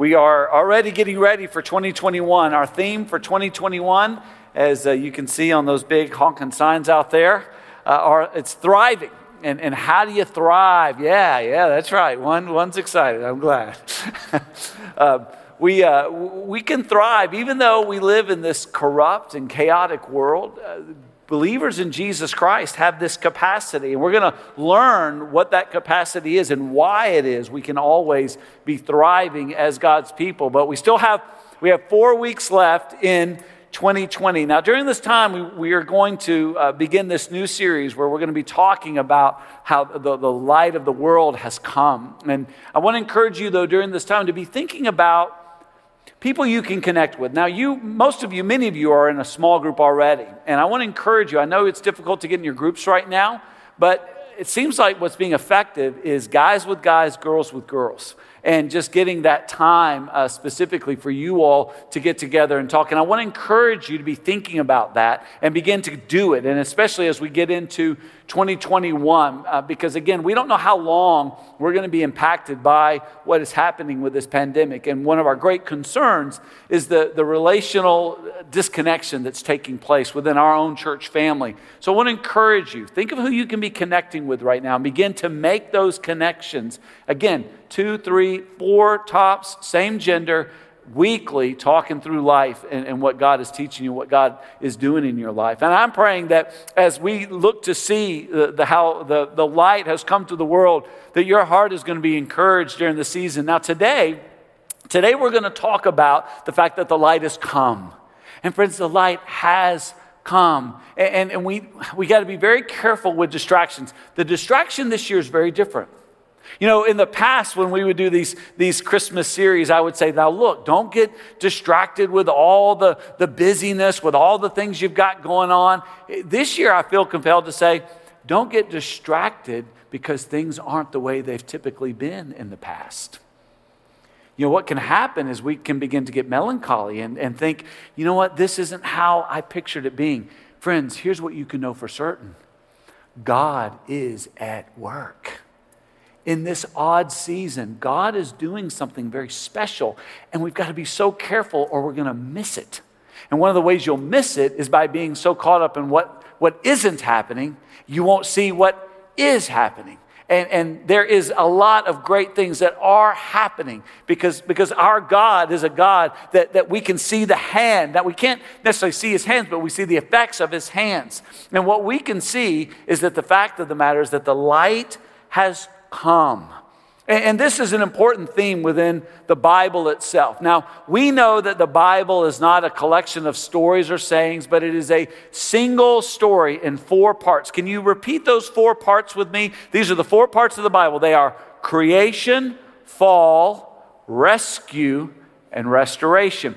We are already getting ready for 2021. Our theme for 2021, as uh, you can see on those big honking signs out there, uh, are it's thriving. And, and how do you thrive? Yeah, yeah, that's right. One, one's excited. I'm glad. uh, we, uh, we can thrive even though we live in this corrupt and chaotic world. Believers in Jesus Christ have this capacity, and we're going to learn what that capacity is and why it is. We can always be thriving as God's people, but we still have we have four weeks left in 2020. Now, during this time, we, we are going to uh, begin this new series where we're going to be talking about how the, the light of the world has come. And I want to encourage you, though, during this time to be thinking about people you can connect with. Now, you, most of you, many of you are in a small group already. And I want to encourage you. I know it's difficult to get in your groups right now, but it seems like what's being effective is guys with guys, girls with girls and just getting that time uh, specifically for you all to get together and talk. And I want to encourage you to be thinking about that and begin to do it. And especially as we get into 2021, uh, because again, we don't know how long we're going to be impacted by what is happening with this pandemic. And one of our great concerns is the, the relational disconnection that's taking place within our own church family. So I want to encourage you think of who you can be connecting with right now and begin to make those connections. Again, two, three, four tops, same gender weekly talking through life and, and, what God is teaching you, what God is doing in your life. And I'm praying that as we look to see the, the, how the, the light has come to the world, that your heart is going to be encouraged during the season. Now, today, today we're going to talk about the fact that the light has come. And friends, the light has come. And, and, and we, we got to be very careful with distractions. The distraction this year is very different. You know, in the past, when we would do these, these Christmas series, I would say, now look, don't get distracted with all the, the busyness, with all the things you've got going on. This year, I feel compelled to say, don't get distracted because things aren't the way they've typically been in the past. You know, what can happen is we can begin to get melancholy and, and think, you know what, this isn't how I pictured it being. Friends, here's what you can know for certain God is at work in this odd season. God is doing something very special, and we've got to be so careful or we're going to miss it. And one of the ways you'll miss it is by being so caught up in what, what isn't happening, you won't see what is happening. And, and there is a lot of great things that are happening because, because our God is a God that, that we can see the hand, that we can't necessarily see his hands, but we see the effects of his hands. And what we can see is that the fact of the matter is that the light has come. And this is an important theme within the Bible itself. Now, we know that the Bible is not a collection of stories or sayings, but it is a single story in four parts. Can you repeat those four parts with me? These are the four parts of the Bible they are creation, fall, rescue, and restoration.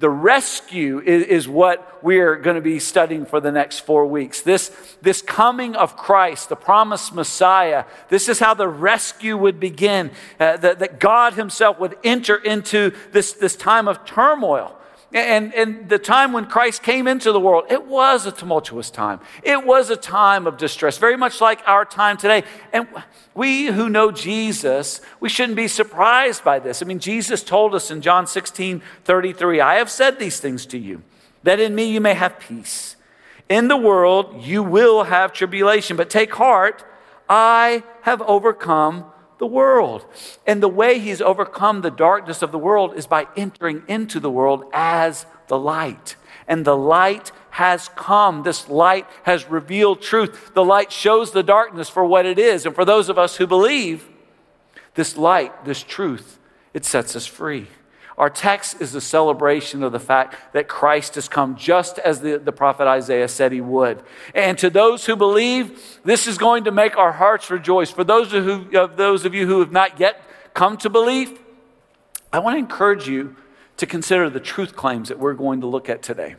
The rescue is, is what we're going to be studying for the next four weeks. This, this coming of Christ, the promised Messiah, this is how the rescue would begin, uh, that, that God Himself would enter into this, this time of turmoil. And, and the time when Christ came into the world, it was a tumultuous time. It was a time of distress, very much like our time today. And we who know Jesus, we shouldn't be surprised by this. I mean, Jesus told us in John 16 33, I have said these things to you, that in me you may have peace. In the world you will have tribulation, but take heart, I have overcome the world. And the way he's overcome the darkness of the world is by entering into the world as the light. And the light has come. This light has revealed truth. The light shows the darkness for what it is. And for those of us who believe, this light, this truth, it sets us free. Our text is a celebration of the fact that Christ has come just as the, the prophet Isaiah said he would. And to those who believe, this is going to make our hearts rejoice. For those of, who, of those of you who have not yet come to believe, I want to encourage you to consider the truth claims that we're going to look at today.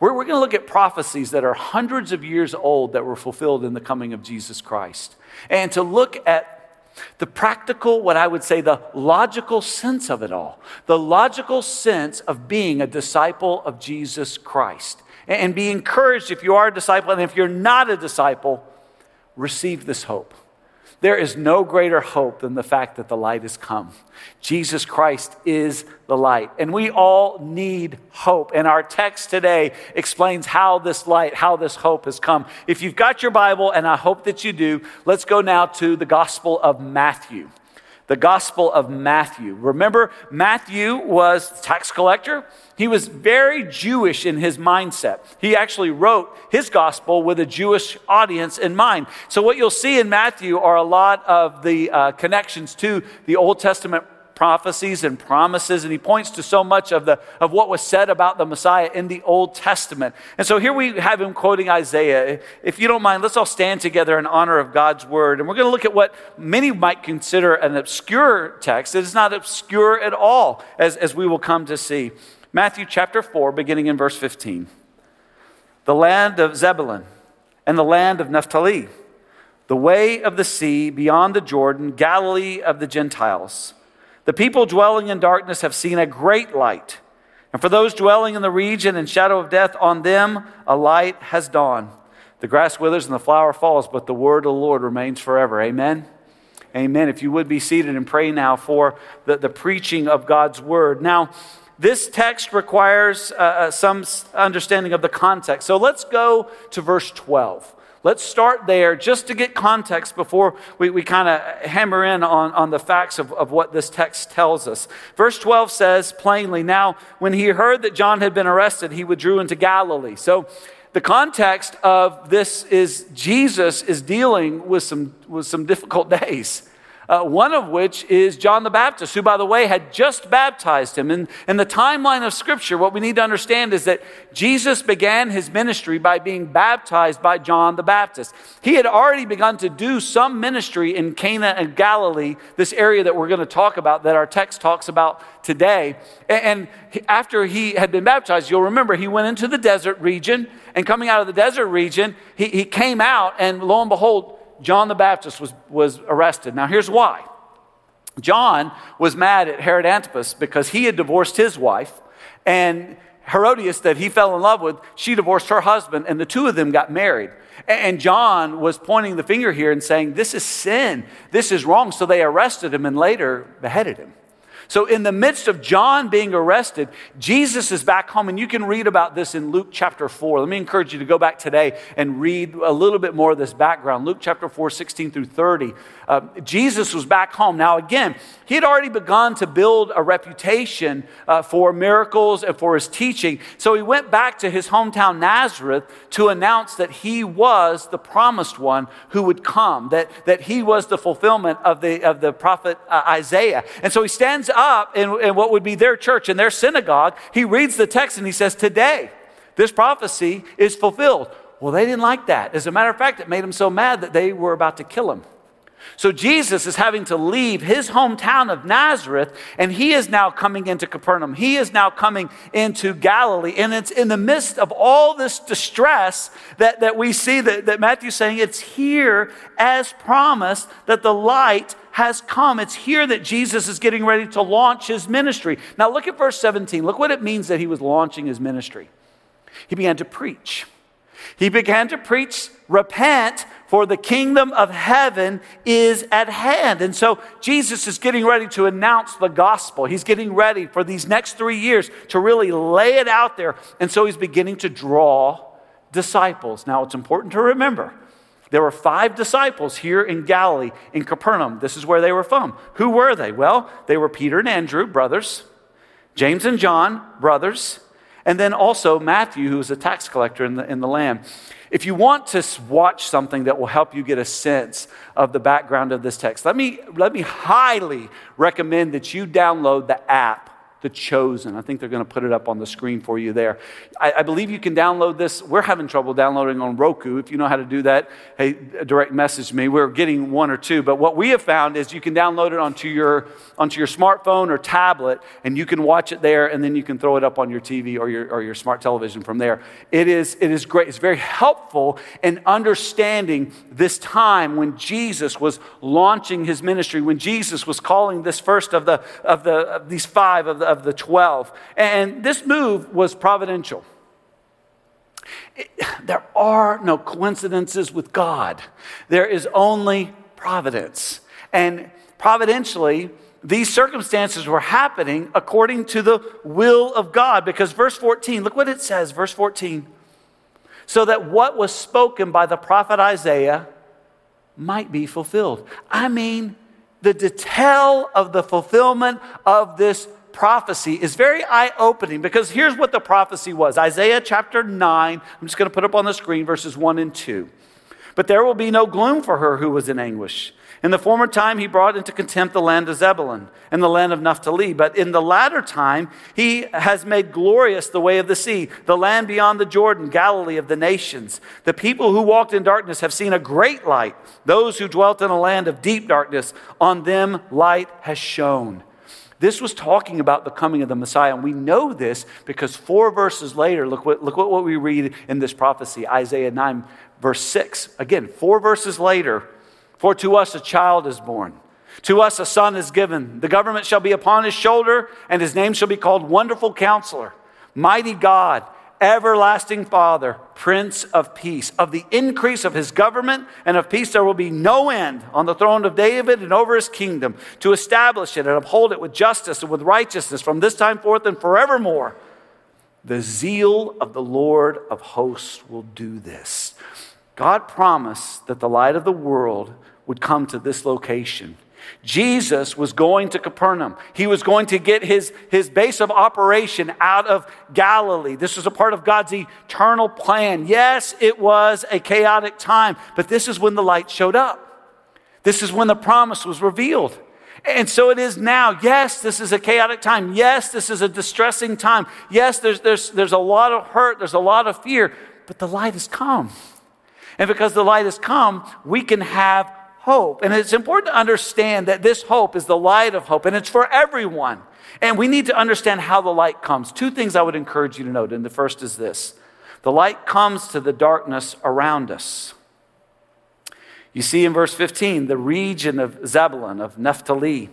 We're, we're going to look at prophecies that are hundreds of years old that were fulfilled in the coming of Jesus Christ. And to look at the practical, what I would say, the logical sense of it all. The logical sense of being a disciple of Jesus Christ. And be encouraged if you are a disciple, and if you're not a disciple, receive this hope. There is no greater hope than the fact that the light has come. Jesus Christ is the light. And we all need hope. And our text today explains how this light, how this hope has come. If you've got your Bible, and I hope that you do, let's go now to the Gospel of Matthew the Gospel of Matthew. Remember, Matthew was tax collector. He was very Jewish in his mindset. He actually wrote his gospel with a Jewish audience in mind. So, what you'll see in Matthew are a lot of the uh, connections to the Old Testament prophecies and promises, and he points to so much of, the, of what was said about the Messiah in the Old Testament. And so here we have him quoting Isaiah. If you don't mind, let's all stand together in honor of God's word. And we're going to look at what many might consider an obscure text. It is not obscure at all, as, as we will come to see. Matthew chapter 4, beginning in verse 15. The land of Zebulun and the land of Naphtali, the way of the sea beyond the Jordan, Galilee of the Gentiles. The people dwelling in darkness have seen a great light. And for those dwelling in the region and shadow of death, on them a light has dawned. The grass withers and the flower falls, but the word of the Lord remains forever. Amen. Amen. If you would be seated and pray now for the, the preaching of God's word. Now, this text requires uh, uh some understanding of the context. So let's go to verse 12. Let's start there just to get context before we, we kind of hammer in on, on the facts of, of what this text tells us. Verse 12 says plainly, Now, when he heard that John had been arrested, he withdrew into Galilee. So, the context of this is Jesus is dealing with some, with some difficult days uh, one of which is John the Baptist, who, by the way, had just baptized him. And in the timeline of Scripture, what we need to understand is that Jesus began his ministry by being baptized by John the Baptist. He had already begun to do some ministry in Cana and Galilee, this area that we're going to talk about, that our text talks about today. And after he had been baptized, you'll remember he went into the desert region. And coming out of the desert region, he, he came out, and lo and behold, John the Baptist was, was arrested. Now, here's why. John was mad at Herod Antipas because he had divorced his wife, and Herodias, that he fell in love with, she divorced her husband, and the two of them got married. And John was pointing the finger here and saying, This is sin. This is wrong. So they arrested him and later beheaded him. So, in the midst of John being arrested, Jesus is back home, and you can read about this in Luke chapter 4. Let me encourage you to go back today and read a little bit more of this background. Luke chapter 4, 16 through 30. Uh, Jesus was back home. Now, again, he had already begun to build a reputation uh, for miracles and for his teaching. So, he went back to his hometown, Nazareth, to announce that he was the promised one who would come, that, that he was the fulfillment of the, of the prophet uh, Isaiah. And so, he stands up in, in what would be their church in their synagogue. He reads the text and he says, Today, this prophecy is fulfilled. Well, they didn't like that. As a matter of fact, it made them so mad that they were about to kill him. So Jesus is having to leave his hometown of Nazareth, and he is now coming into Capernaum. He is now coming into Galilee. And it's in the midst of all this distress that, that we see that, that Matthew's saying it's here as promised that the light has come. It's here that Jesus is getting ready to launch his ministry. Now, look at verse 17. Look what it means that he was launching his ministry. He began to preach. He began to preach, repent, for the kingdom of heaven is at hand. And so Jesus is getting ready to announce the gospel. He's getting ready for these next three years to really lay it out there. And so he's beginning to draw disciples. Now, it's important to remember there were five disciples here in Galilee, in Capernaum. This is where they were from. Who were they? Well, they were Peter and Andrew, brothers, James and John, brothers, and then also Matthew, who was a tax collector in the, in the land. If you want to watch something that will help you get a sense of the background of this text, let me, let me highly recommend that you download the app the Chosen. I think they're going to put it up on the screen for you there. I, I, believe you can download this. We're having trouble downloading on Roku. If you know how to do that, hey, direct message me. We're getting one or two. But what we have found is you can download it onto your, onto your smartphone or tablet, and you can watch it there, and then you can throw it up on your TV or your, or your smart television from there. It is, it is great. It's very helpful in understanding this time when Jesus was launching his ministry, when Jesus was calling this first of, the, of, the, of these five of the of the 12. And this move was providential. There are no coincidences with God, there is only providence. And providentially, these circumstances were happening according to the will of God. Because verse 14, look what it says, verse 14. So that what was spoken by the prophet Isaiah might be fulfilled. I mean, the detail of the fulfillment of this prophecy is very eye opening because here's what the prophecy was Isaiah chapter 9. I'm just going to put up on the screen verses 1 and 2. But there will be no gloom for her who was in anguish. In the former time, he brought into contempt the land of Zebulun and the land of Naphtali. But in the latter time, he has made glorious the way of the sea, the land beyond the Jordan, Galilee of the nations. The people who walked in darkness have seen a great light. Those who dwelt in a land of deep darkness, on them light has shone. This was talking about the coming of the Messiah. And we know this because four verses later, look what, look what what we read in this prophecy, Isaiah 9, verse 6. Again, four verses later, for to us a child is born. To us a son is given. The government shall be upon his shoulder, and his name shall be called Wonderful Counselor, Mighty God, Everlasting Father, Prince of Peace. Of the increase of his government and of peace there will be no end on the throne of David and over his kingdom, to establish it and uphold it with justice and with righteousness from this time forth and forevermore. The zeal of the Lord of hosts will do this. God promised that the light of the world would come to this location. Jesus was going to Capernaum. He was going to get his, his base of operation out of Galilee. This was a part of God's eternal plan. Yes, it was a chaotic time, but this is when the light showed up. This is when the promise was revealed. And so it is now. Yes, this is a chaotic time. Yes, this is a distressing time. Yes, there's, there's, there's a lot of hurt, there's a lot of fear, but the light has come. And because the light has come, we can have hope. And it's important to understand that this hope is the light of hope, and it's for everyone. And we need to understand how the light comes. Two things I would encourage you to note. And the first is this the light comes to the darkness around us. You see in verse 15, the region of Zebulun, of Naphtali,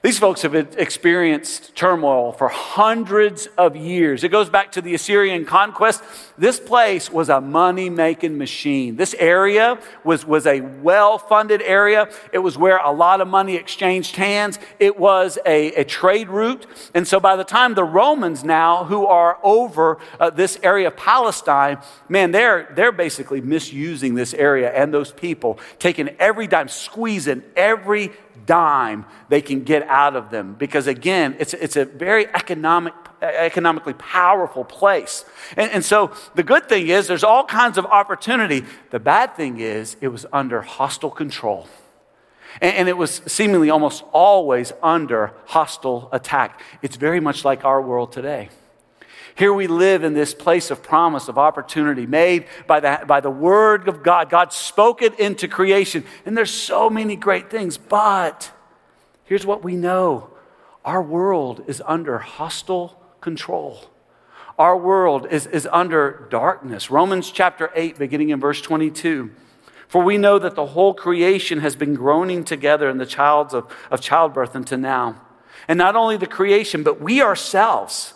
these folks have experienced turmoil for hundreds of years. It goes back to the Assyrian conquest. This place was a money making machine. This area was, was a well funded area. It was where a lot of money exchanged hands. It was a, a trade route. And so by the time the Romans now, who are over uh, this area of Palestine, man, they're, they're basically misusing this area and those people, taking every dime, squeezing every dime they can get out of them. Because again, it's, it's a very economic, economically powerful place. And, and so the good thing is there's all kinds of opportunity. The bad thing is it was under hostile control. And, and it was seemingly almost always under hostile attack. It's very much like our world today. Here we live in this place of promise, of opportunity made by the, by the Word of God. God spoke it into creation. And there's so many great things. But here's what we know our world is under hostile control. Our world is, is under darkness. Romans chapter 8, beginning in verse 22. For we know that the whole creation has been groaning together in the childs of, of childbirth until now. And not only the creation, but we ourselves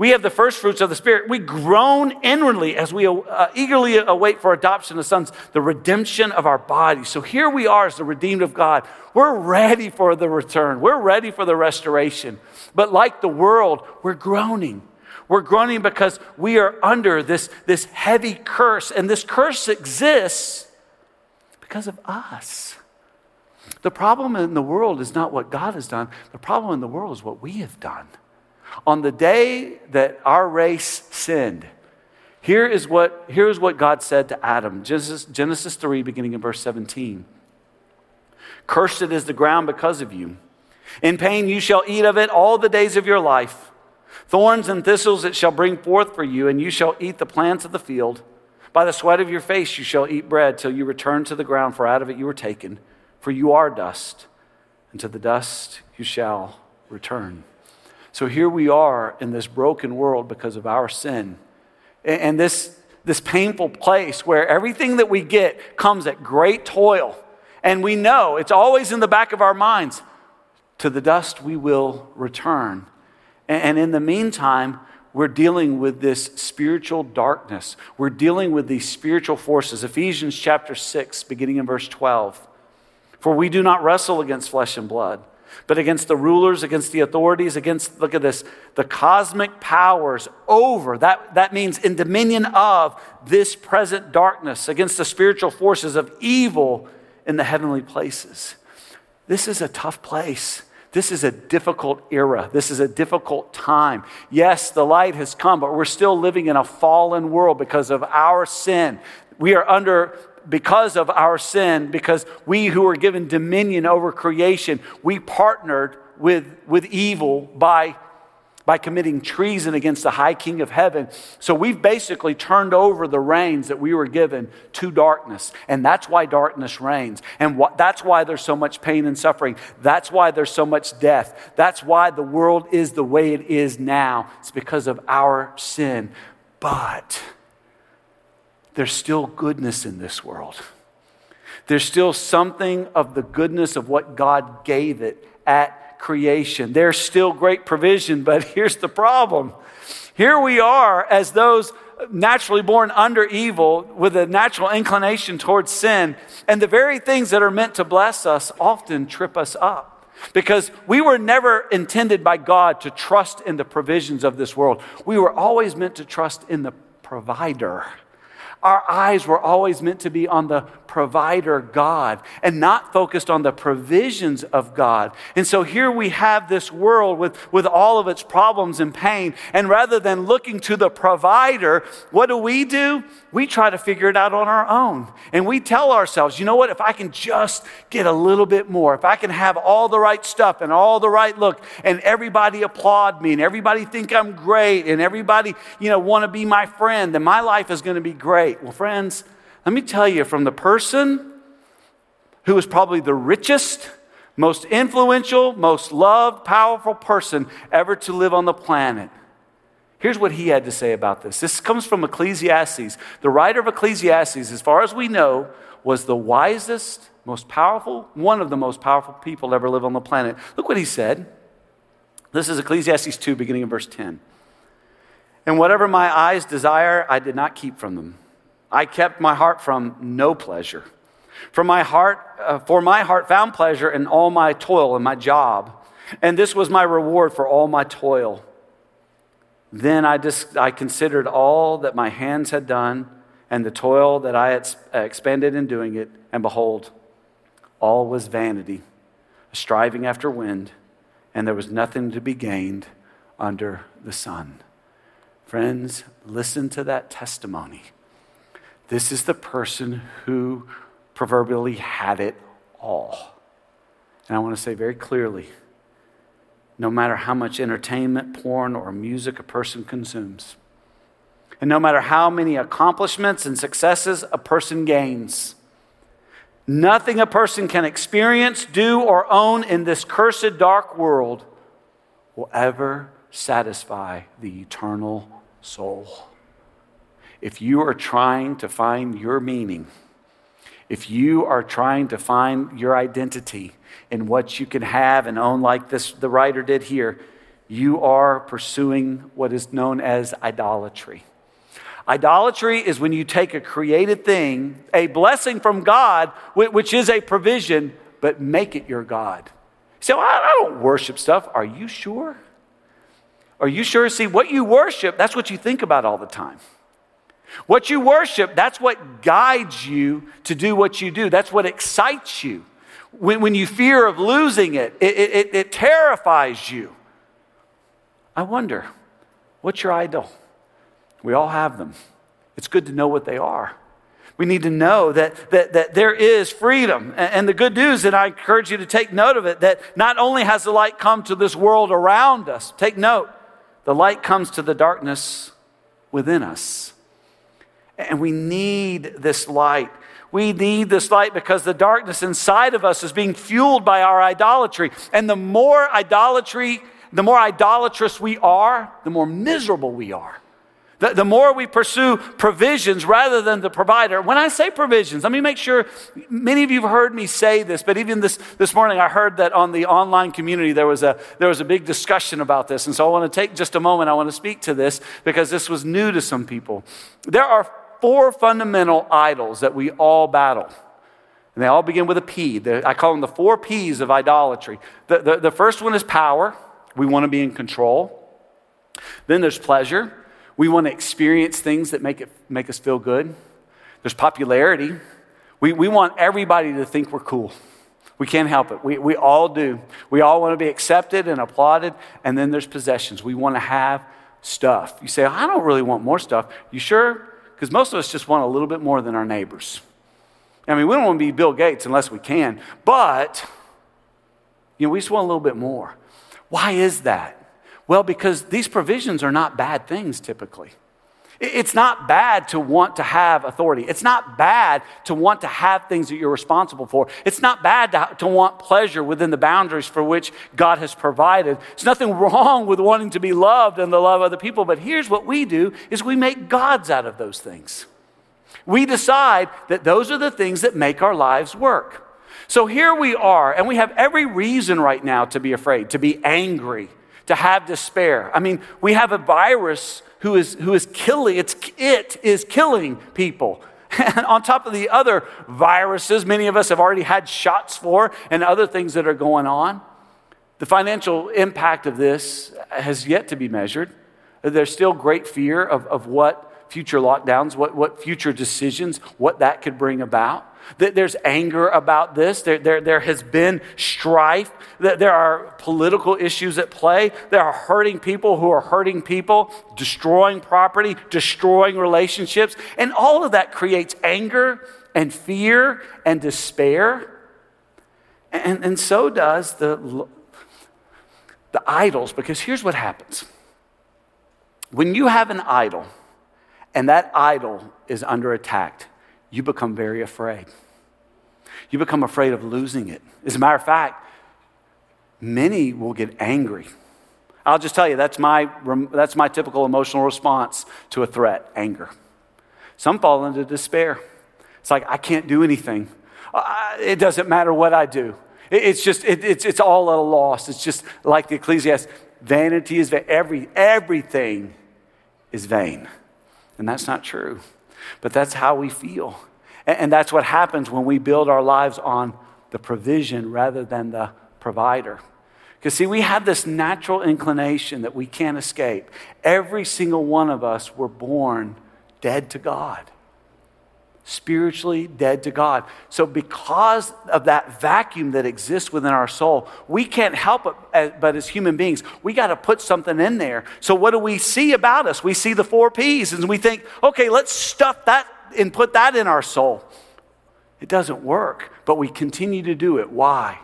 we have the first fruits of the Spirit. We groan inwardly as we uh, eagerly await for adoption of sons, the redemption of our bodies. So here we are as the redeemed of God. We're ready for the return, we're ready for the restoration. But like the world, we're groaning. We're groaning because we are under this, this heavy curse, and this curse exists because of us. The problem in the world is not what God has done, the problem in the world is what we have done. On the day that our race sinned, here is what, here is what God said to Adam Genesis, Genesis 3, beginning in verse 17. Cursed is the ground because of you. In pain you shall eat of it all the days of your life. Thorns and thistles it shall bring forth for you, and you shall eat the plants of the field. By the sweat of your face you shall eat bread till you return to the ground, for out of it you were taken. For you are dust, and to the dust you shall return. So here we are in this broken world because of our sin. And this, this painful place where everything that we get comes at great toil. And we know it's always in the back of our minds to the dust we will return. And in the meantime, we're dealing with this spiritual darkness. We're dealing with these spiritual forces. Ephesians chapter 6, beginning in verse 12. For we do not wrestle against flesh and blood, but against the rulers, against the authorities, against, look at this, the cosmic powers over, that, that means in dominion of this present darkness, against the spiritual forces of evil in the heavenly places. This is a tough place. This is a difficult era. This is a difficult time. Yes, the light has come, but we're still living in a fallen world because of our sin. We are under because of our sin, because we who are given dominion over creation, we partnered with, with evil by, by committing treason against the high king of heaven. So we've basically turned over the reins that we were given to darkness. And that's why darkness reigns. And that's why there's so much pain and suffering. That's why there's so much death. That's why the world is the way it is now. It's because of our sin. But there's still goodness in this world. There's still something of the goodness of what God gave it at creation. There's still great provision, but here's the problem. Here we are as those naturally born under evil with a natural inclination towards sin, and the very things that are meant to bless us often trip us up. Because we were never intended by God to trust in the provisions of this world. We were always meant to trust in the provider. Our eyes were always meant to be on the provider God and not focused on the provisions of God. And so here we have this world with, with all of its problems and pain. And rather than looking to the provider, what do we do? We try to figure it out on our own. And we tell ourselves, you know what? If I can just get a little bit more, if I can have all the right stuff and all the right look, and everybody applaud me and everybody think I'm great and everybody, you know, want to be my friend, then my life is going to be great. Well, friends, let me tell you from the person who is probably the richest, most influential, most loved, powerful person ever to live on the planet. Here's what he had to say about this. This comes from Ecclesiastes. The writer of Ecclesiastes, as far as we know, was the wisest, most powerful, one of the most powerful people ever live on the planet. Look what he said. This is Ecclesiastes 2, beginning in verse 10. And whatever my eyes desire, I did not keep from them. I kept my heart from no pleasure. For my heart, uh, for my heart found pleasure in all my toil and my job, and this was my reward for all my toil. Then I, just, I considered all that my hands had done and the toil that I had uh, expended in doing it, and behold, all was vanity, a striving after wind, and there was nothing to be gained under the sun. Friends, listen to that testimony. This is the person who proverbially had it all. And I want to say very clearly no matter how much entertainment, porn, or music a person consumes, and no matter how many accomplishments and successes a person gains, nothing a person can experience, do, or own in this cursed dark world will ever satisfy the eternal soul. If you are trying to find your meaning, if you are trying to find your identity in what you can have and own, like this, the writer did here, you are pursuing what is known as idolatry. Idolatry is when you take a created thing, a blessing from God, which is a provision, but make it your God. So I don't worship stuff. Are you sure? Are you sure? See, what you worship, that's what you think about all the time. What you worship, that's what guides you to do what you do. That's what excites you. When, when you fear of losing it, it, it, it terrifies you. I wonder, what's your idol? We all have them. It's good to know what they are. We need to know that, that, that there is freedom. And, the good news, and I encourage you to take note of it, that not only has the light come to this world around us, take note, the light comes to the darkness within us. And we need this light. We need this light because the darkness inside of us is being fueled by our idolatry. And the more idolatry, the more idolatrous we are, the more miserable we are. The, the more we pursue provisions rather than the provider. When I say provisions, let me make sure many of you have heard me say this, but even this, this morning I heard that on the online community there was, a, there was a big discussion about this. And so I want to take just a moment, I want to speak to this because this was new to some people. There are four fundamental idols that we all battle. And they all begin with a P. The, I call them the four P's of idolatry. The, the, the first one is power. We want to be in control. Then there's pleasure. We want to experience things that make, it, make us feel good. There's popularity. We, we want everybody to think we're cool. We can't help it. We, we all do. We all want to be accepted and applauded. And then there's possessions. We want to have stuff. You say, I don't really want more stuff. You sure? Because most of us just want a little bit more than our neighbors. I mean, we don't want to be Bill Gates unless we can, but you know, we just want a little bit more. Why is that? Well, because these provisions are not bad things typically. It's not bad to want to have authority. It's not bad to want to have things that you're responsible for. It's not bad to, to want pleasure within the boundaries for which God has provided. There's nothing wrong with wanting to be loved and to love of other people, but here's what we do is we make gods out of those things. We decide that those are the things that make our lives work. So here we are, and we have every reason right now to be afraid, to be angry, to have despair. I mean, we have a virus who is, who is killing, it's, it is killing people. And on top of the other viruses, many of us have already had shots for, and other things that are going on. The financial impact of this has yet to be measured. There's still great fear of, of what future lockdowns, what, what future decisions, what that could bring about. There's anger about this. There, there, there has been strife. There are political issues at play. There are hurting people who are hurting people, destroying property, destroying relationships. And all of that creates anger and fear and despair. And, and so does the, the idols, because here's what happens when you have an idol and that idol is under attack, you become very afraid. You become afraid of losing it. As a matter of fact, many will get angry. I'll just tell you, that's my, that's my typical emotional response to a threat anger. Some fall into despair. It's like, I can't do anything. It doesn't matter what I do. it's just, it, it's, it's all at a loss. It's just like the Ecclesiastes vanity is vain. Every, everything is vain. And that's not true. But that's how we feel. And that's what happens when we build our lives on the provision rather than the provider. Because, see, we have this natural inclination that we can't escape. Every single one of us were born dead to God, spiritually dead to God. So, because of that vacuum that exists within our soul, we can't help it, uh, but as human beings, we got to put something in there. So, what do we see about us? We see the four P's, and we think, okay, let's stuff that and put that in our soul. It doesn't work, but we continue to do it. Why?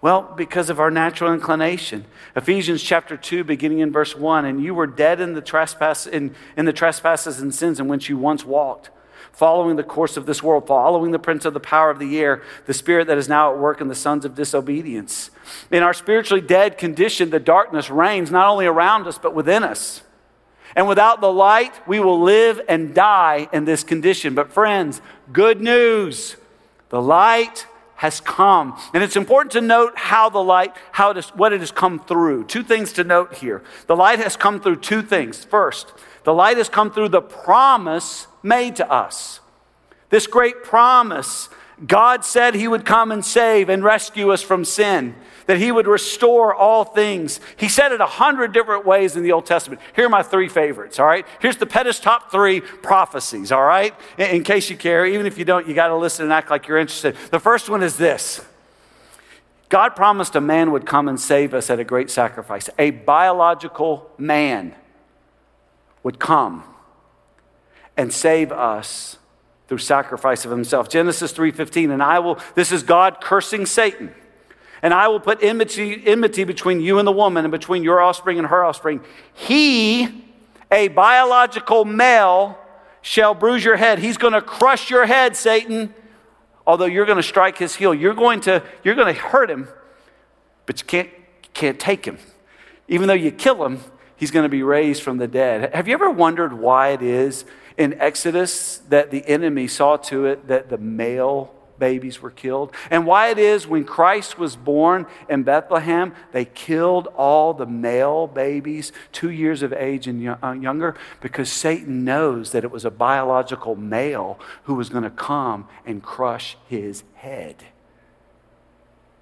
Well, because of our natural inclination. Ephesians chapter 2, beginning in verse 1, and you were dead in the trespass in, in the trespasses and sins in which you once walked, following the course of this world, following the prince of the power of the air, the spirit that is now at work in the sons of disobedience. In our spiritually dead condition, the darkness reigns not only around us, but within us. And without the light, we will live and die in this condition. But, friends, good news the light has come. And it's important to note how the light, how it is, what it has come through. Two things to note here. The light has come through two things. First, the light has come through the promise made to us. This great promise. God said he would come and save and rescue us from sin that he would restore all things. He said it a hundred different ways in the Old Testament. Here are my three favorites, all right? Here's the Pettis top three prophecies, all right? In, in case you care, even if you don't, you got to listen and act like you're interested. The first one is this God promised a man would come and save us at a great sacrifice. A biological man would come and save us through sacrifice of himself. Genesis 3:15 and I will this is God cursing Satan. And I will put enmity, enmity between you and the woman, and between your offspring and her offspring. He, a biological male, shall bruise your head. He's going to crush your head, Satan. Although you're going to strike his heel, you're going to, you're going to hurt him, but you can't, can't take him. Even though you kill him, he's going to be raised from the dead. Have you ever wondered why it is in Exodus that the enemy saw to it that the male babies were killed, and why it is when Christ was born in Bethlehem, they killed all the male babies two years of age and uh, younger, because Satan knows that it was a biological male who was going to come and crush his head.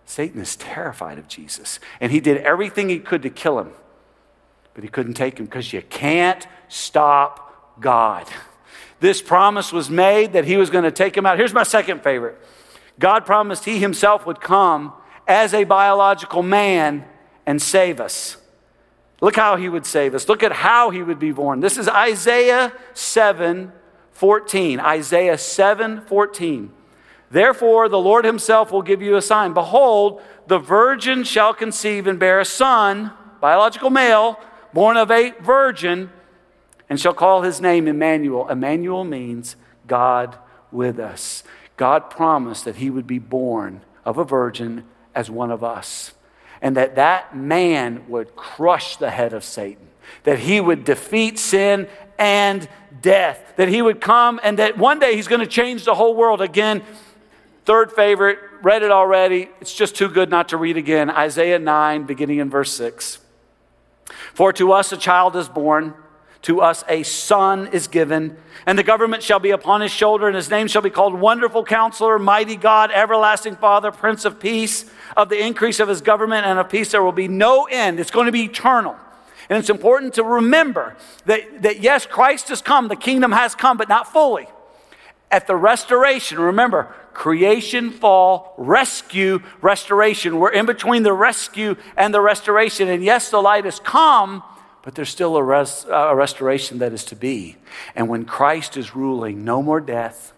Satan is terrified of Jesus, and he did everything he could to kill him, but he couldn't take him because you can't stop God. This promise was made that he was going to take him out. Here's my second favorite God promised he himself would come as a biological man and save us. Look how he would save us. Look at how he would be born. This is Isaiah 7 14. Isaiah 7 14. Therefore, the Lord himself will give you a sign. Behold, the virgin shall conceive and bear a son, biological male, born of a virgin, and shall call his name Emmanuel. Emmanuel means God with us. God promised that he would be born of a virgin as one of us, and that that man would crush the head of Satan, that he would defeat sin and death, that he would come, and that one day he's going to change the whole world again. Third favorite, read it already. It's just too good not to read again. Isaiah 9, beginning in verse 6. For to us a child is born to us a son is given, and the government shall be upon his shoulder, and his name shall be called Wonderful Counselor, Mighty God, Everlasting Father, Prince of Peace. Of the increase of his government and of peace, there will be no end. It's going to be eternal. And it's important to remember that, that yes, Christ has come, the kingdom has come, but not fully. At the restoration, remember, creation, fall, rescue, restoration. We're in between the rescue and the restoration. And yes, the light has come but there's still a, res- uh, a restoration that is to be. And when Christ is ruling, no more death,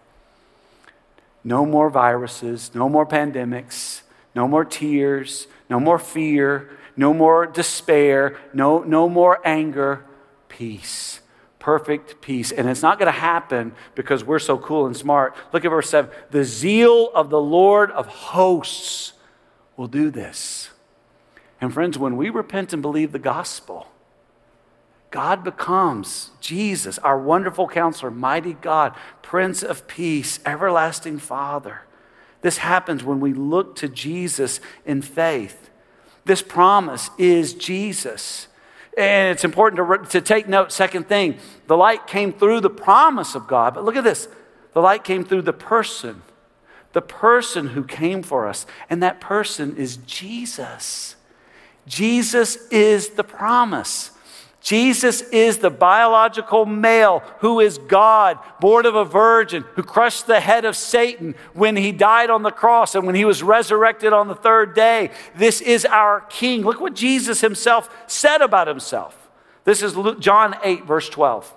no more viruses, no more pandemics, no more tears, no more fear, no more despair, no, no more anger, peace. Perfect peace. And it's not going to happen because we're so cool and smart. Look at verse 7. The zeal of the Lord of hosts will do this. And friends, when we repent and believe the gospel, God becomes Jesus, our wonderful counselor, mighty God, Prince of Peace, everlasting Father. This happens when we look to Jesus in faith. This promise is Jesus. And it's important to, to take note, second thing, the light came through the promise of God. But look at this the light came through the person, the person who came for us. And that person is Jesus. Jesus is the promise. Jesus is the biological male who is God, born of a virgin, who crushed the head of Satan when he died on the cross and when he was resurrected on the third day. This is our King. Look what Jesus himself said about himself. This is John 8, verse 12.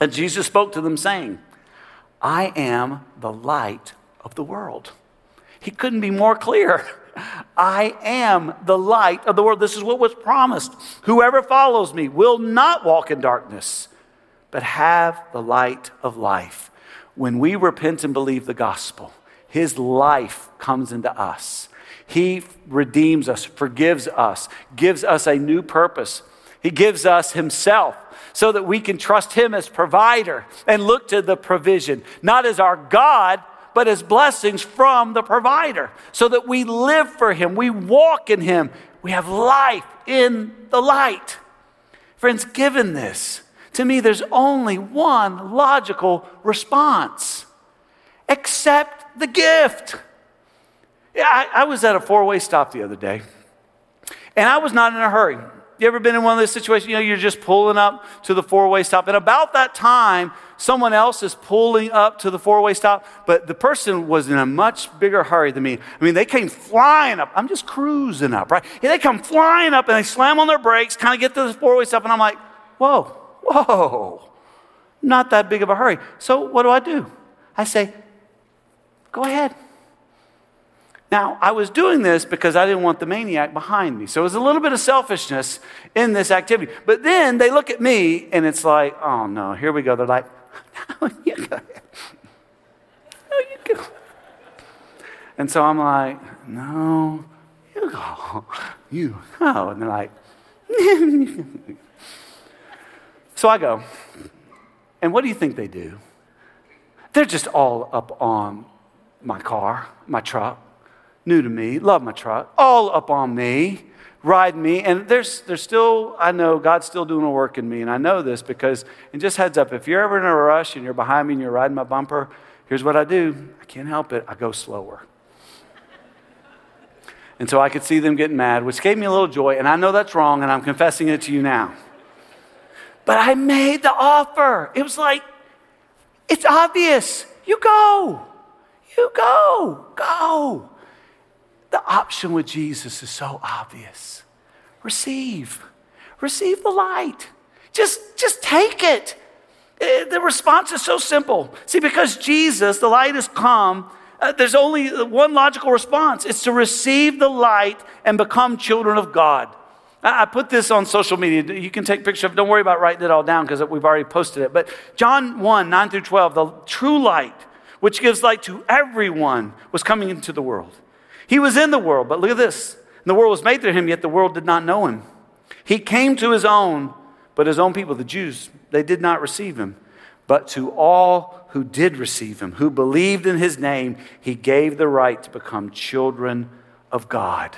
And Jesus spoke to them, saying, I am the light of the world. He couldn't be more clear. I am the light of the world. This is what was promised. Whoever follows me will not walk in darkness, but have the light of life. When we repent and believe the gospel, his life comes into us. He redeems us, forgives us, gives us a new purpose. He gives us himself so that we can trust him as provider and look to the provision, not as our God, but as blessings from the provider, so that we live for Him, we walk in Him, we have life in the light. Friends, given this, to me, there's only one logical response accept the gift. Yeah, I, I was at a four way stop the other day, and I was not in a hurry. You ever been in one of those situations? You know, you're just pulling up to the four way stop, and about that time, someone else is pulling up to the four way stop, but the person was in a much bigger hurry than me. I mean, they came flying up. I'm just cruising up, right? Yeah, they come flying up and they slam on their brakes, kind of get to the four way stop, and I'm like, whoa, whoa, not that big of a hurry. So what do I do? I say, go ahead. Now, I was doing this because I didn't want the maniac behind me. So it was a little bit of selfishness in this activity. But then they look at me and it's like, oh no, here we go. They're like, no, you go. No, you go. And so I'm like, no, you go. You go. And they're like, so I go. And what do you think they do? They're just all up on my car, my truck, new to me, love my truck, all up on me, ride me. And there's, there's still, I know God's still doing a work in me. And I know this because, and just heads up, if you're ever in a rush and you're behind me and you're riding my bumper, here's what I do. I can't help it. I go slower. and so I could see them getting mad, which gave me a little joy. And I know that's wrong, and I'm confessing it to you now. But I made the offer. It was like, it's obvious. You go. You go. Go. The option with Jesus is so obvious. Receive. Receive the light. Just, just take it. Eh, the response is so simple. See, because Jesus, the light has come, uh, there's only one logical response it's to receive the light and become children of God. I put this on social media. You can take a picture of Don't worry about writing it all down because we've already posted it. But John 1, 9 through 12, the true light, which gives light to everyone, was coming into the world. He was in the world, but look at this. The world was made through him, yet the world did not know him. He came to his own, but his own people, the Jews, they did not receive him. But to all who did receive him, who believed in his name, he gave the right to become children of God.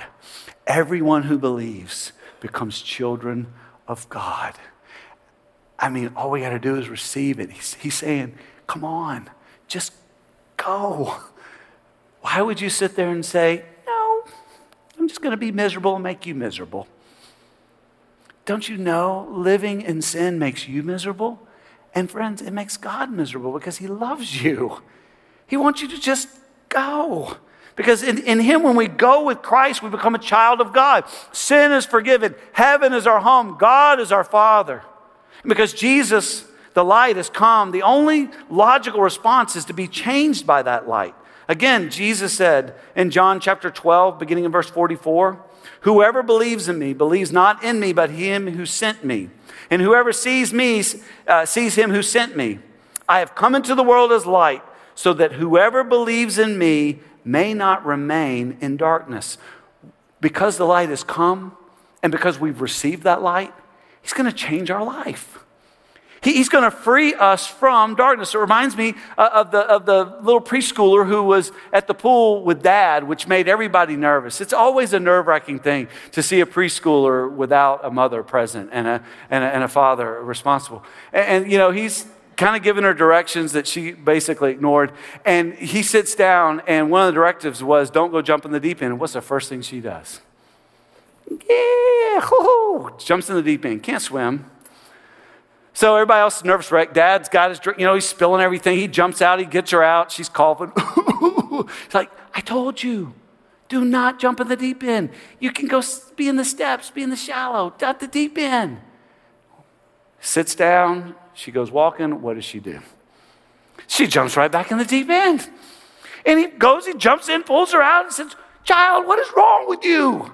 Everyone who believes becomes children of God. I mean, all we got to do is receive it. He's, he's saying, come on, just go. Why would you sit there and say, no, I'm just going to be miserable and make you miserable? Don't you know living in sin makes you miserable? And friends, it makes God miserable because He loves you. He wants you to just go. Because in, in Him, when we go with Christ, we become a child of God. Sin is forgiven. Heaven is our home. God is our Father. Because Jesus, the light, has come, the only logical response is to be changed by that light. Again, Jesus said in John chapter 12, beginning in verse 44, Whoever believes in me believes not in me, but him who sent me. And whoever sees me uh, sees him who sent me. I have come into the world as light, so that whoever believes in me may not remain in darkness. Because the light has come and because we've received that light, He's going to change our life. He's going to free us from darkness. It reminds me uh, of the, of the little preschooler who was at the pool with dad, which made everybody nervous. It's always a nerve wracking thing to see a preschooler without a mother present and a, and a, and a father responsible. And, and, you know, he's kind of giving her directions that she basically ignored. And he sits down, and one of the directives was, Don't go jump in the deep end. And what's the first thing she does? Yeah, jumps in the deep end. Can't swim. So everybody else is nervous wreck. Dad's got his drink, you know, he's spilling everything. He jumps out, he gets her out. She's coughing. He's like, I told you, do not jump in the deep end. You can go be in the steps, be in the shallow, not the deep end. Sits down, she goes walking. What does she do? She jumps right back in the deep end. And he goes, he jumps in, pulls her out, and says, Child, what is wrong with you?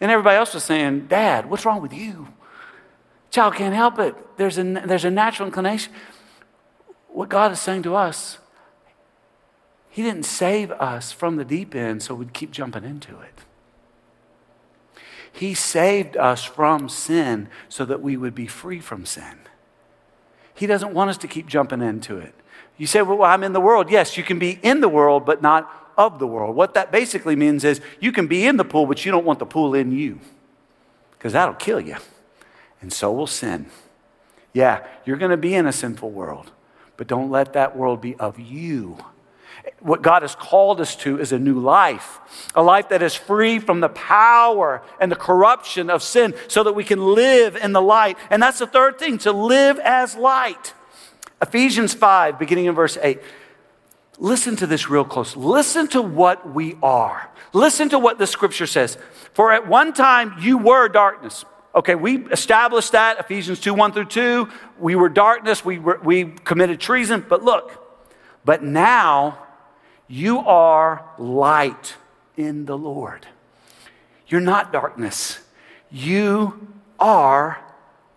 And everybody else was saying, Dad, what's wrong with you? Child can't help it. There's a, there's a natural inclination. What God is saying to us, He didn't save us from the deep end so we'd keep jumping into it. He saved us from sin so that we would be free from sin. He doesn't want us to keep jumping into it. You say, well, I'm in the world. Yes, you can be in the world, but not of the world. What that basically means is you can be in the pool, but you don't want the pool in you because that'll kill you. And so will sin. Yeah, you're going to be in a sinful world, but don't let that world be of you. What God has called us to is a new life, a life that is free from the power and the corruption of sin so that we can live in the light. And that's the third thing to live as light. Ephesians 5, beginning in verse 8. Listen to this real close. Listen to what we are. Listen to what the scripture says. For at one time you were darkness. Okay, we established that, Ephesians 2 1 through 2. We were darkness, we, were, we committed treason. But look, but now you are light in the Lord. You're not darkness. You are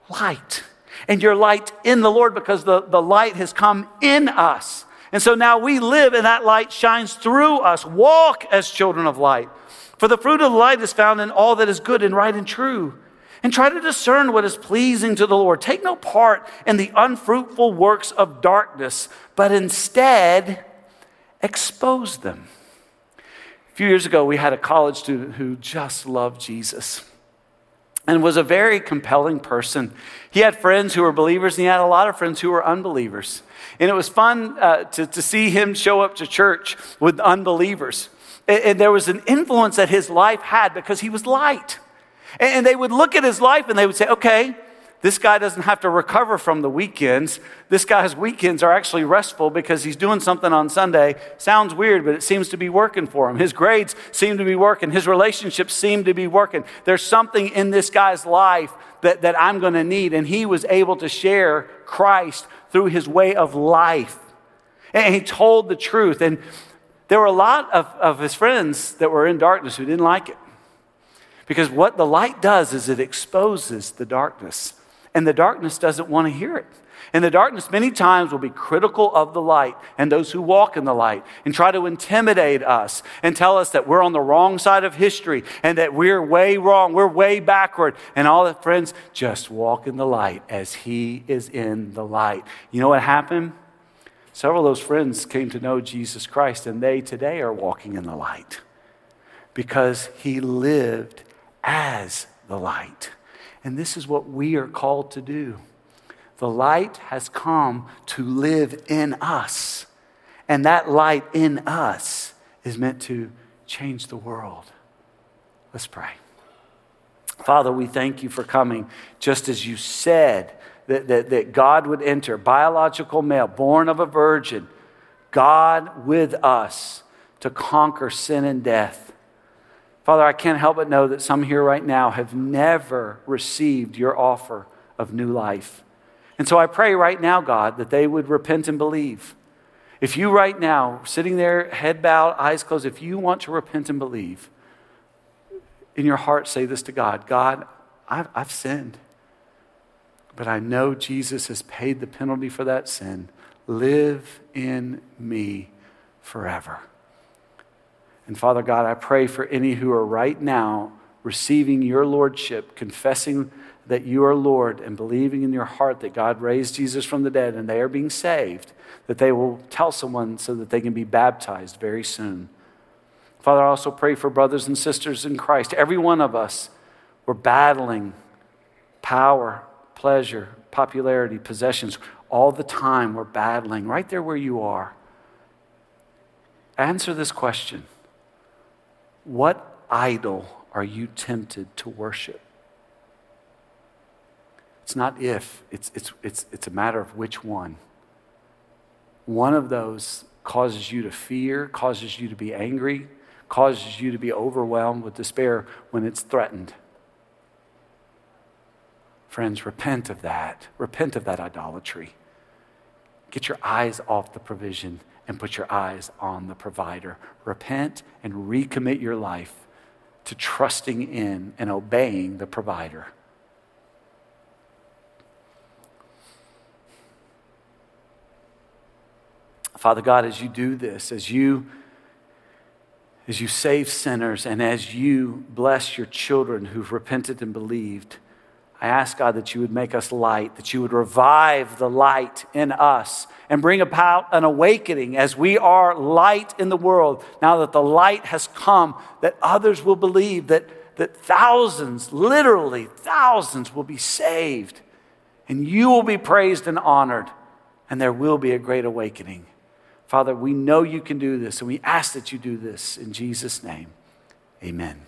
light. And you're light in the Lord because the, the light has come in us. And so now we live and that light shines through us. Walk as children of light. For the fruit of the light is found in all that is good and right and true. And try to discern what is pleasing to the Lord. Take no part in the unfruitful works of darkness, but instead, expose them. A few years ago, we had a college student who just loved Jesus and was a very compelling person. He had friends who were believers, and he had a lot of friends who were unbelievers. And it was fun uh, to, to see him show up to church with unbelievers. And, and, there was an influence that his life had because he was light. And, they would look at his life and they would say, okay, this guy doesn't have to recover from the weekends. This guy's weekends are actually restful because he's doing something on Sunday. Sounds weird, but it seems to be working for him. His grades seem to be working. His relationships seem to be working. There's something in this guy's life that, that I'm going to need. And he was able to share Christ through his way of life. And he told the truth. And there were a lot of, of his friends that were in darkness who didn't like it. Because what the light does is it exposes the darkness and the darkness doesn't want to hear it. And the darkness, many times, will be critical of the light and those who walk in the light and try to intimidate us and tell us that we're on the wrong side of history and that we're way wrong, we're way backward. And all the friends just walk in the light as He is in the light. You know what happened? Several of those friends came to know Jesus Christ, and they today are walking in the light because He lived as the light. And this is what we are called to do. The light has come to live in us. And that light in us is meant to change the world. Let's pray. Father, we thank you for coming just as you said that, that, that God would enter, biological male, born of a virgin, God with us to conquer sin and death. Father, I can't help but know that some here right now have never received your offer of new life. And so I pray right now, God, that they would repent and believe. If you right now, sitting there, head bowed, eyes closed, if you want to repent and believe, in your heart say this to God God, I've, I've sinned, but I know Jesus has paid the penalty for that sin. Live in me forever. And Father God, I pray for any who are right now receiving your lordship, confessing that you are Lord, and believing in your heart that God raised Jesus from the dead and they are being saved, that they will tell someone so that they can be baptized very soon. Father, I also pray for brothers and sisters in Christ. Every one of us, we're battling power, pleasure, popularity, possessions. All the time, we're battling right there where you are. Answer this question what idol are you tempted to worship? It's not if, it's, it's, it's, it's a matter of which one. One of those causes you to fear, causes you to be angry, causes you to be overwhelmed with despair when it's threatened. Friends, repent of that. Repent of that idolatry. Get your eyes off the provision and put your eyes on the provider. Repent and recommit your life to trusting in and obeying the provider. Father God, as you do this, as you as you save sinners and as you bless your children who've repented and believed, I ask God that you would make us light, that you would revive the light in us and bring about an awakening as we are light in the world. Now that the light has come, that others will believe, that, that thousands, literally thousands, will be saved. And you will be praised and honored, and there will be a great awakening. Father, we know you can do this, and we ask that you do this in Jesus' name. Amen.